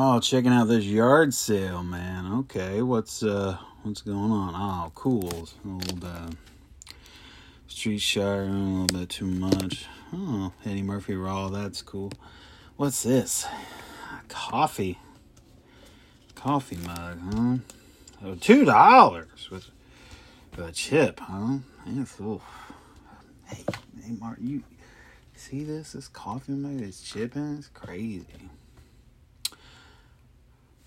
Oh, checking out this yard sale, man. Okay, what's uh what's going on? Oh, cool. Old uh Street Shire, a little bit too much. Oh, Eddie Murphy Raw, that's cool. What's this? Coffee. Coffee mug, huh? Oh, two dollars with, a chip, huh? That's. Hey, hey, Mark, you see this? This coffee mug is chipping? It's crazy.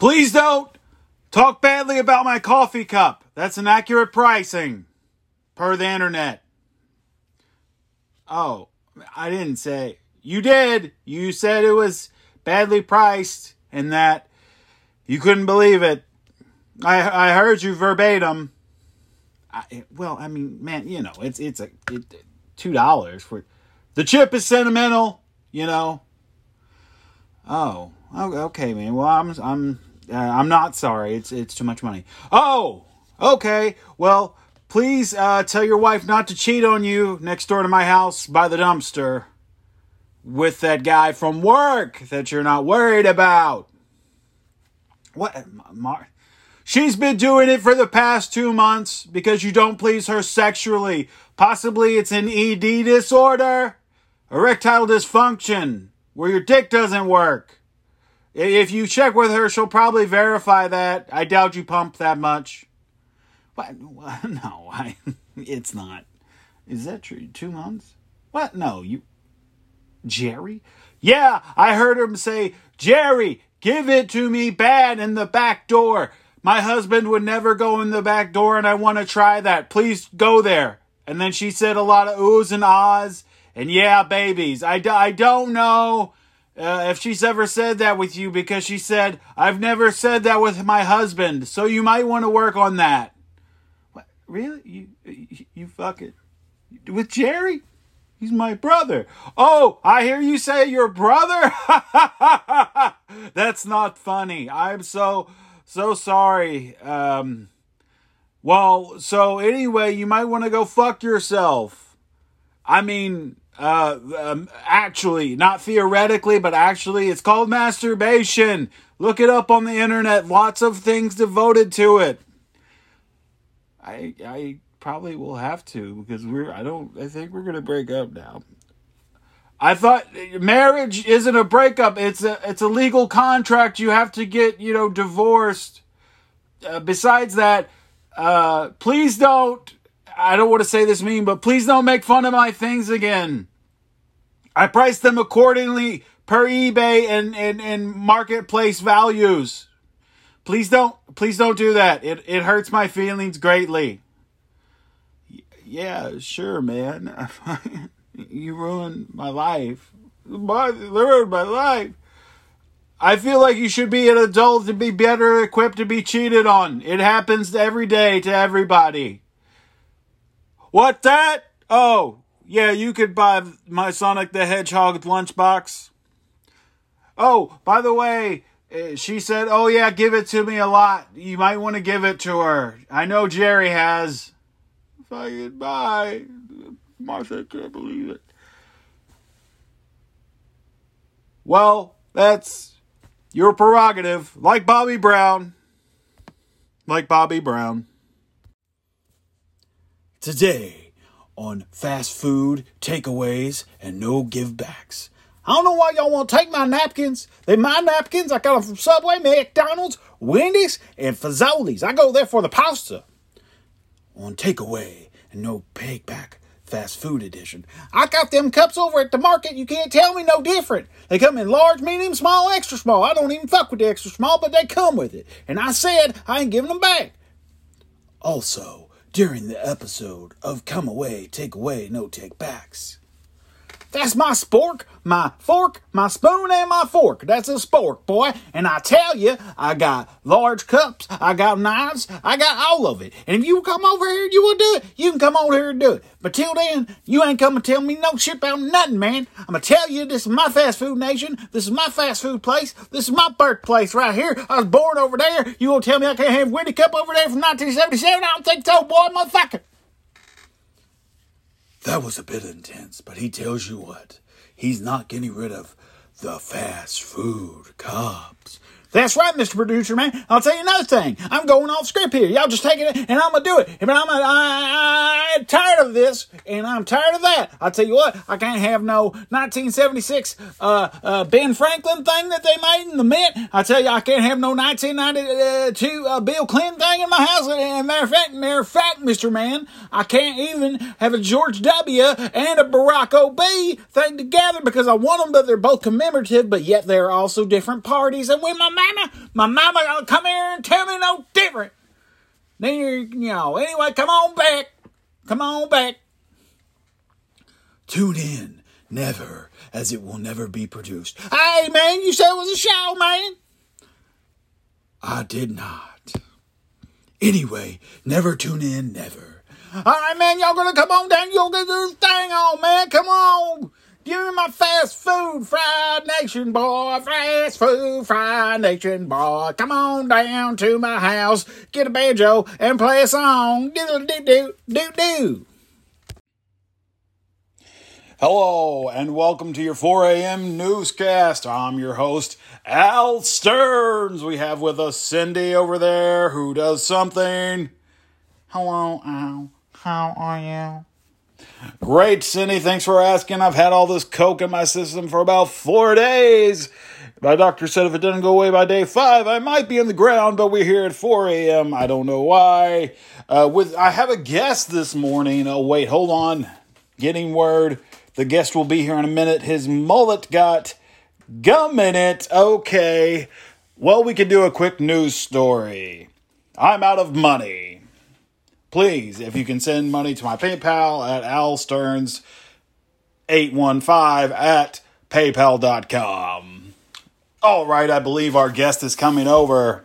Please don't talk badly about my coffee cup. That's inaccurate pricing per the internet. Oh, I didn't say. You did. You said it was badly priced and that you couldn't believe it. I I heard you verbatim. I, well, I mean, man, you know, it's it's a it, two dollars for the chip is sentimental, you know. Oh, okay, man. Well, I'm I'm uh, I'm not sorry. It's it's too much money. Oh, okay. Well, please uh, tell your wife not to cheat on you next door to my house by the dumpster with that guy from work that you're not worried about. What, Mar? She's been doing it for the past two months because you don't please her sexually. Possibly it's an ED disorder, erectile dysfunction, where your dick doesn't work. If you check with her, she'll probably verify that. I doubt you pump that much. What? No, I, it's not. Is that true? Two months? What? No, you. Jerry? Yeah, I heard him say, Jerry, give it to me bad in the back door. My husband would never go in the back door and I want to try that. Please go there. And then she said a lot of oohs and ahs and yeah, babies. I, I don't know uh, if she's ever said that with you because she said, I've never said that with my husband. So you might want to work on that. What? Really? You, you, you fuck it. With Jerry? He's my brother. Oh, I hear you say your brother? That's not funny. I'm so so sorry. Um, well, so anyway, you might want to go fuck yourself. I mean, uh, um, actually, not theoretically, but actually, it's called masturbation. Look it up on the internet. Lots of things devoted to it. I I probably will have to because we're I don't I think we're gonna break up now. I thought marriage isn't a breakup. It's a it's a legal contract. You have to get you know divorced. Uh, besides that, uh, please don't. I don't want to say this mean, but please don't make fun of my things again. I price them accordingly per eBay and, and, and marketplace values. Please don't please don't do that. It it hurts my feelings greatly. Yeah, sure, man. you ruined my life. Ruined my life. I feel like you should be an adult to be better equipped to be cheated on. It happens every day to everybody. What that? Oh, yeah, you could buy my Sonic the Hedgehog lunchbox. Oh, by the way, eh, she said, "Oh yeah, give it to me a lot. You might want to give it to her. I know Jerry has." Fucking bye. Martha can't believe it. Well, that's your prerogative. Like Bobby Brown. Like Bobby Brown. Today on fast food, takeaways, and no give backs. I don't know why y'all want to take my napkins. They my napkins. I got them from Subway, McDonald's, Wendy's, and Fazoli's. I go there for the pasta. On takeaway and no pay back fast food edition. I got them cups over at the market. You can't tell me no different. They come in large, medium, small, extra small. I don't even fuck with the extra small, but they come with it. And I said I ain't giving them back. Also, during the episode of Come Away, Take Away, No Take Backs. That's my spork, my fork, my spoon, and my fork. That's a spork, boy. And I tell you, I got large cups, I got knives, I got all of it. And if you come over here you will do it, you can come over here and do it. But till then, you ain't come to tell me no shit about nothing, man. I'm gonna tell you this is my fast food nation. This is my fast food place. This is my birthplace right here. I was born over there. You gonna tell me I can't have Wendy Cup over there from 1977? I don't think so, boy, motherfucker. That was a bit intense, but he tells you what, he's not getting rid of the fast food cops. That's right, Mr. Producer Man. I'll tell you another thing. I'm going off script here. Y'all just take it and I'm gonna do it. But I'm I'm tired of this and I'm tired of that. I'll tell you what. I can't have no 1976 uh, uh, Ben Franklin thing that they made in the Mint. I tell you, I can't have no 1992 uh, Bill Clinton thing in my house. And matter of fact, matter of fact, Mr. Man, I can't even have a George W. and a Barack O.B. thing together because I want them, but they're both commemorative, but yet they're also different parties. And when my mama, my mama gonna come here and tell me no different. Then you know, anyway, come on back. Come on back. Tune in. Never, as it will never be produced. Hey, man, you said it was a show, man. I did not. Anyway, never tune in, never. All right, man, y'all gonna come on down. You'll get this thing on, man. Come on. Me my fast food fried nation boy, fast food fried nation boy. Come on down to my house, get a banjo and play a song. Do do do do do. Hello and welcome to your 4 a.m. newscast. I'm your host, Al Stearns. We have with us Cindy over there who does something. Hello, Al. How are you? Great, Cindy. Thanks for asking. I've had all this coke in my system for about four days. My doctor said if it didn't go away by day five, I might be in the ground, but we're here at 4 a.m. I don't know why. Uh, with I have a guest this morning. Oh, wait, hold on. Getting word. The guest will be here in a minute. His mullet got gum in it. Okay. Well, we can do a quick news story. I'm out of money please, if you can send money to my PayPal at alstearns815 at paypal.com. All right, I believe our guest is coming over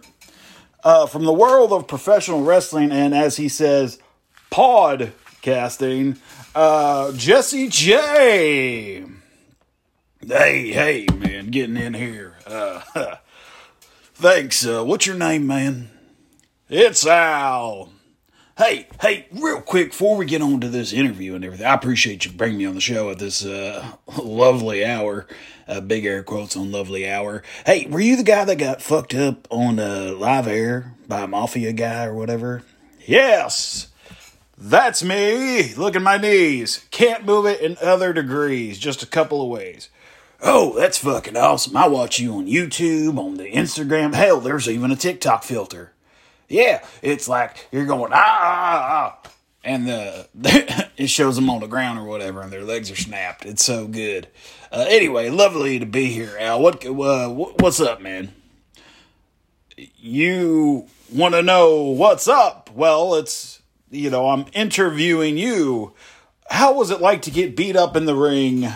uh, from the world of professional wrestling and, as he says, podcasting, uh, Jessie J. Hey, hey, man, getting in here. Uh, thanks. Uh, what's your name, man? It's Al. Hey, hey, real quick before we get on to this interview and everything, I appreciate you bringing me on the show at this uh, lovely hour. Uh, big air quotes on lovely hour. Hey, were you the guy that got fucked up on uh, live air by a mafia guy or whatever? Yes, that's me. Look at my knees. Can't move it in other degrees, just a couple of ways. Oh, that's fucking awesome. I watch you on YouTube, on the Instagram. Hell, there's even a TikTok filter. Yeah, it's like you're going ah ah ah, and the it shows them on the ground or whatever, and their legs are snapped. It's so good. Uh, anyway, lovely to be here, Al. What uh, what's up, man? You want to know what's up? Well, it's you know I'm interviewing you. How was it like to get beat up in the ring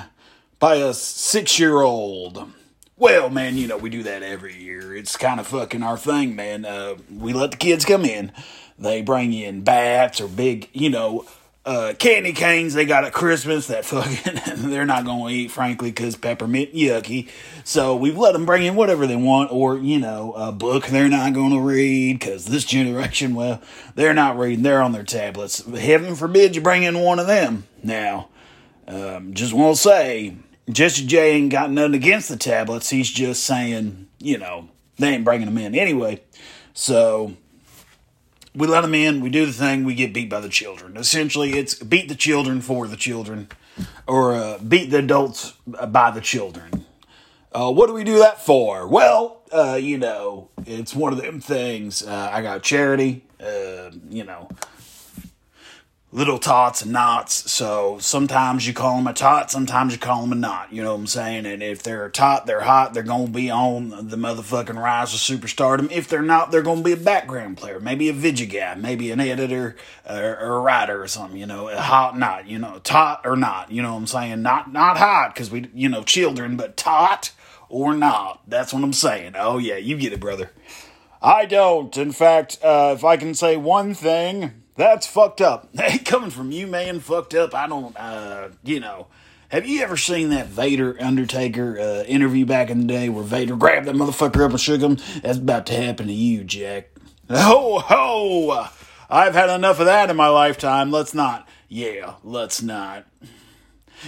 by a six year old? Well, man, you know, we do that every year. It's kind of fucking our thing, man. Uh, we let the kids come in. They bring in bats or big, you know, uh, candy canes they got at Christmas that fucking they're not going to eat, frankly, because peppermint yucky. So we've let them bring in whatever they want, or, you know, a book they're not going to read, because this generation, well, they're not reading, they're on their tablets. Heaven forbid you bring in one of them. Now, um, just want to say, Jessie J ain't got nothing against the tablets. He's just saying, you know, they ain't bringing them in anyway. So we let them in. We do the thing. We get beat by the children. Essentially, it's beat the children for the children, or uh, beat the adults by the children. Uh, what do we do that for? Well, uh, you know, it's one of them things. Uh, I got charity. Uh, you know, little tots and knots. So sometimes you call them a tot, sometimes you call them a knot. You know what I'm saying? And if they're a tot, they're hot. They're gonna be on the motherfucking rise of superstardom. If they're not, they're gonna be a background player, maybe a video guy, maybe an editor or, or a writer or something. You know, a hot not. You know, tot or not. You know what I'm saying? Not not hot because we you know children, but tot or not. That's what I'm saying. Oh yeah, you get it, brother. I don't. In fact, uh, if I can say one thing, that's fucked up. Hey, coming from you, man, fucked up. I don't, uh, you know. Have you ever seen that Vader Undertaker uh, interview back in the day where Vader grabbed that motherfucker up and shook him? That's about to happen to you, Jack. Ho, ho! I've had enough of that in my lifetime. Let's not. Yeah, let's not.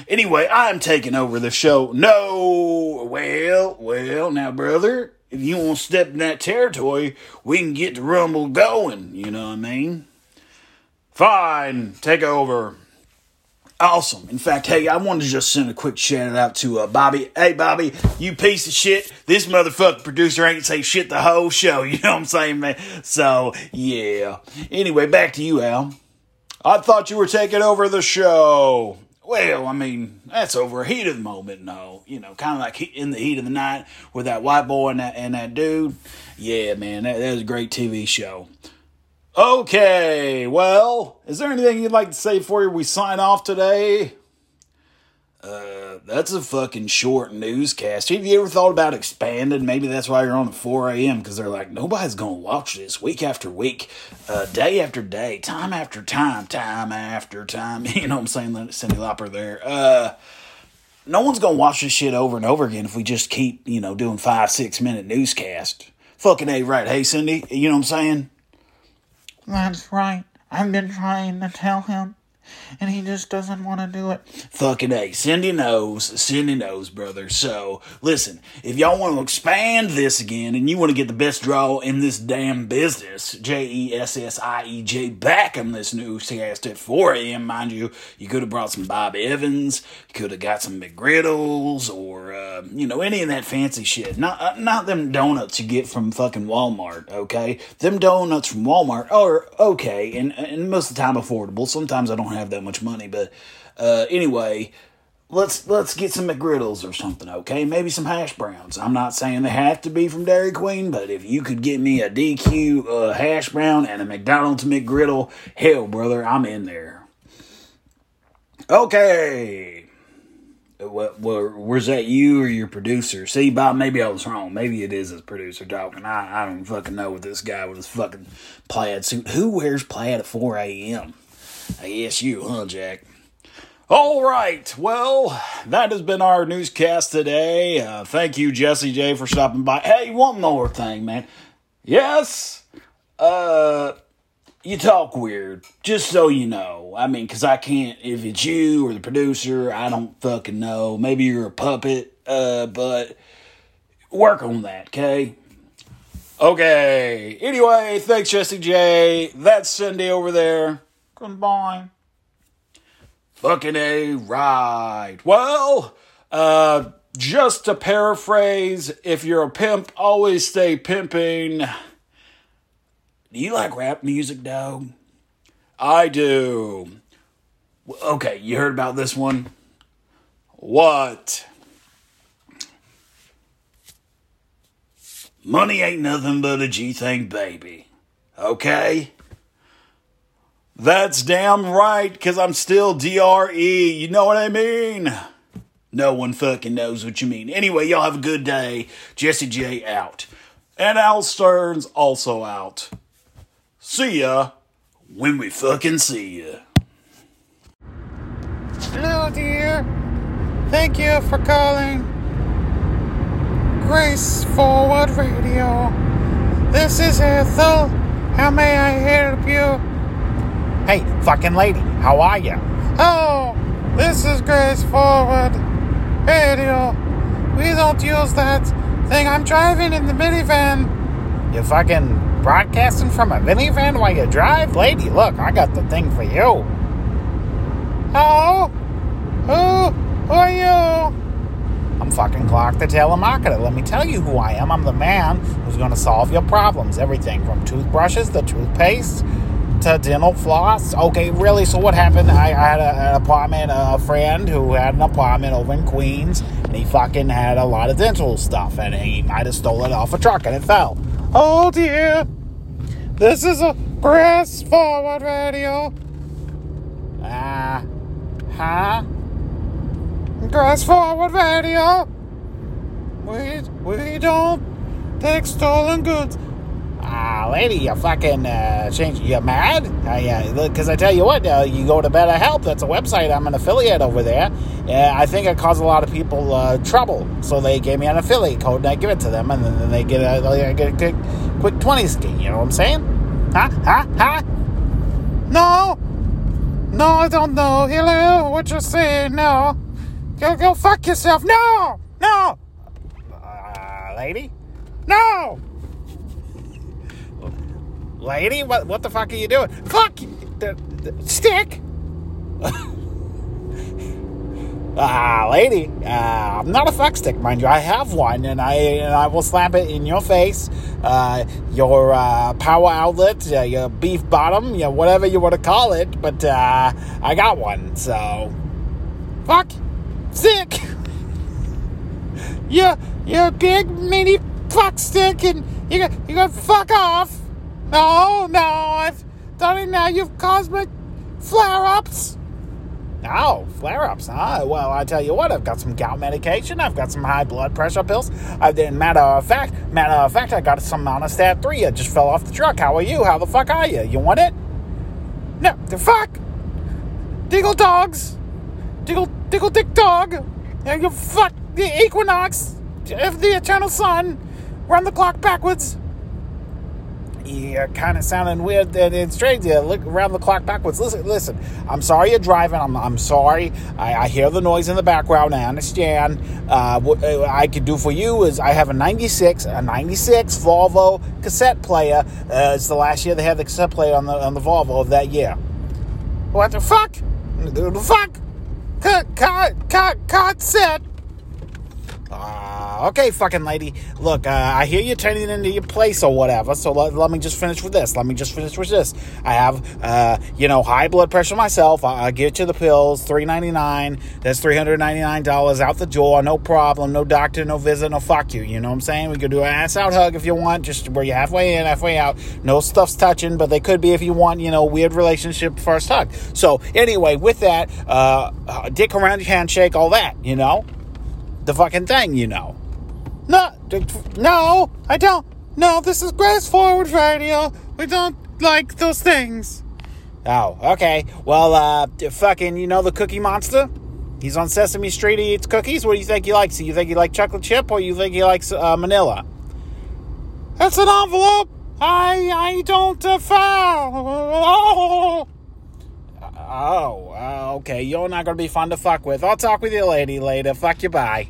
Anyway, I'm taking over the show. No, well, well, now, brother, if you want to step in that territory, we can get the rumble going. You know what I mean? Fine, take over. Awesome. In fact, hey, I wanted to just send a quick shout out to uh, Bobby. Hey, Bobby, you piece of shit. This motherfucking producer ain't say shit the whole show. You know what I'm saying, man? So, yeah. Anyway, back to you, Al. I thought you were taking over the show. Well, I mean, that's over a heat of the moment, no. You know, kind of like in the heat of the night with that white boy and that, and that dude. Yeah, man, that, that was a great TV show. Okay, well, is there anything you'd like to say before we sign off today? Uh, that's a fucking short newscast. Have you ever thought about expanding? Maybe that's why you're on at 4 a.m. because they're like, nobody's going to watch this week after week, uh, day after day, time after time, time after time. You know what I'm saying, Cyndi Lauper there? Uh, no one's going to watch this shit over and over again if we just keep, you know, doing five, six minute newscast. Fucking A, right. Hey, Cindy, you know what I'm saying? That's right. I've been trying to tell him, and he just doesn't want to do it. Fucking A. Cindy knows. Cindy knows, brother. So, listen, if y'all want to expand this again and you want to get the best draw in this damn business, J E S S I E J, back on this newscast at 4 a.m., mind you, you could have brought some Bob Evans, you could have got some McGriddles, or, uh, you know, any of that fancy shit. Not, uh, not them donuts you get from fucking Walmart, okay? Them donuts from Walmart are okay, and, and most of the time affordable. Sometimes I don't have that much money, but uh, anyway, let's let's get some McGriddles or something, okay? Maybe some hash browns. I'm not saying they have to be from Dairy Queen, but if you could get me a DQ uh, hash brown and a McDonald's McGriddle, hell, brother, I'm in there. Okay. What, what, where's that you or your producer? See, Bob, maybe I was wrong. Maybe it is his producer talking. I, I don't fucking know what this guy with his fucking plaid suit. Who wears plaid at 4 a.m.? I guess you, huh, Jack? All right. Well, that has been our newscast today. Uh, thank you, Jessie J, for stopping by. Hey, one more thing, man. Yes. Uh, you talk weird, just so you know. I mean, because I can't, if it's you or the producer, I don't fucking know. Maybe you're a puppet, uh, but work on that, okay? Okay. Anyway, thanks, Jessie J. That's Cindy over there. Goodbye. Fucking A right. Well, uh, just to paraphrase, if you're a pimp, always stay pimping. Do you like rap music, dog? I do. Okay, you heard about this one? What? Money ain't nothing but a G thing, baby. Okay? That's damn right, because I'm still DRE. You know what I mean? No one fucking knows what you mean. Anyway, y'all have a good day. Jessie J out. And Al Stearns also out. See ya when we fucking see ya. Hello, dear. Thank you for calling Grace Forward Radio. This is Ethel. How may I help you? Hey, fucking lady, how are you? Oh, this is Grace Forward Radio. We don't use that thing. I'm driving in the minivan. You fucking broadcasting from a minivan while you drive? Lady, look, I got the thing for you. Oh, who, who are you? I'm fucking Clark the telemarketer. Let me tell you who I am. I'm the man who's going to solve your problems. Everything from toothbrushes to toothpaste to dental floss. Okay, really? So what happened? I, I had a, an apartment, a friend who had an apartment over in Queens, and he fucking had a lot of dental stuff, and he might have stolen it off a truck, and it fell. Oh dear. This is a Grace Forward Radio. Ah, uh, huh? Grace Forward Radio. We we don't take stolen goods. Ah, lady, you fucking uh, change. You mad? Yeah, because uh, I tell you what, uh, you go to Better Help. That's a website. I'm an affiliate over there. Uh, I think it caused a lot of people uh, trouble, so they gave me an affiliate code, and I give it to them, and then they get a, get a quick, quick twenty ski. You know what I'm saying? Huh? Huh? Huh? No, no, I don't know. Hello, what you're saying? No, go go fuck yourself. No, no, uh, lady. No! Lady, what, what the fuck are you doing? Fuck! The, the stick! Ah, lady, uh, I'm not a fuck stick, mind you. I have one, and I and I will slap it in your face, uh, your uh, power outlet, uh, your beef bottom, you know, whatever you want to call it. But uh, I got one, so Fuck! Stick! You're a big mini fuck stick and you you got fuck off! No, no, I've done it now. You've caused my flare ups. Oh, flare ups, huh? Well, I tell you what, I've got some gout medication, I've got some high blood pressure pills. I've did matter of fact, matter of fact, I got some Monistat 3. I just fell off the truck. How are you? How the fuck are you? You want it? No, the fuck! Diggle dogs! Diggle, diggle dick dog! And you fuck the equinox of the eternal sun! Run the clock backwards! You're kind of sounding weird and it's strange. You look around the clock backwards. Listen, listen. I'm sorry you're driving. I'm, I'm sorry. I, I hear the noise in the background. I understand. Uh, what uh, I could do for you is I have a 96, a 96 Volvo cassette player. Uh, it's the last year they had the cassette player on the on the Volvo of that year. What the fuck? The fuck? Cut, cut, cut, cut, set! Okay, fucking lady. Look, uh, I hear you turning into your place or whatever. So let, let me just finish with this. Let me just finish with this. I have, uh, you know, high blood pressure myself. I, I get you the pills, three ninety nine. That's three hundred ninety nine dollars out the door. No problem. No doctor. No visit. No fuck you. You know what I'm saying? We could do an ass out hug if you want. Just where you halfway in, halfway out. No stuff's touching, but they could be if you want. You know, weird relationship first hug. So anyway, with that, uh, uh, dick around your handshake, all that. You know the fucking thing, you know. No, no, I don't. No, this is Grace Forward Radio. We don't like those things. Oh, okay. Well, uh, fucking, you know the Cookie Monster? He's on Sesame Street. He eats cookies. What do you think he likes? You think he likes chocolate chip, or you think he likes uh, Manila? That's an envelope. I I don't uh, file. Oh, uh, okay. You're not gonna be fun to fuck with. I'll talk with you, lady, later. Fuck you, bye.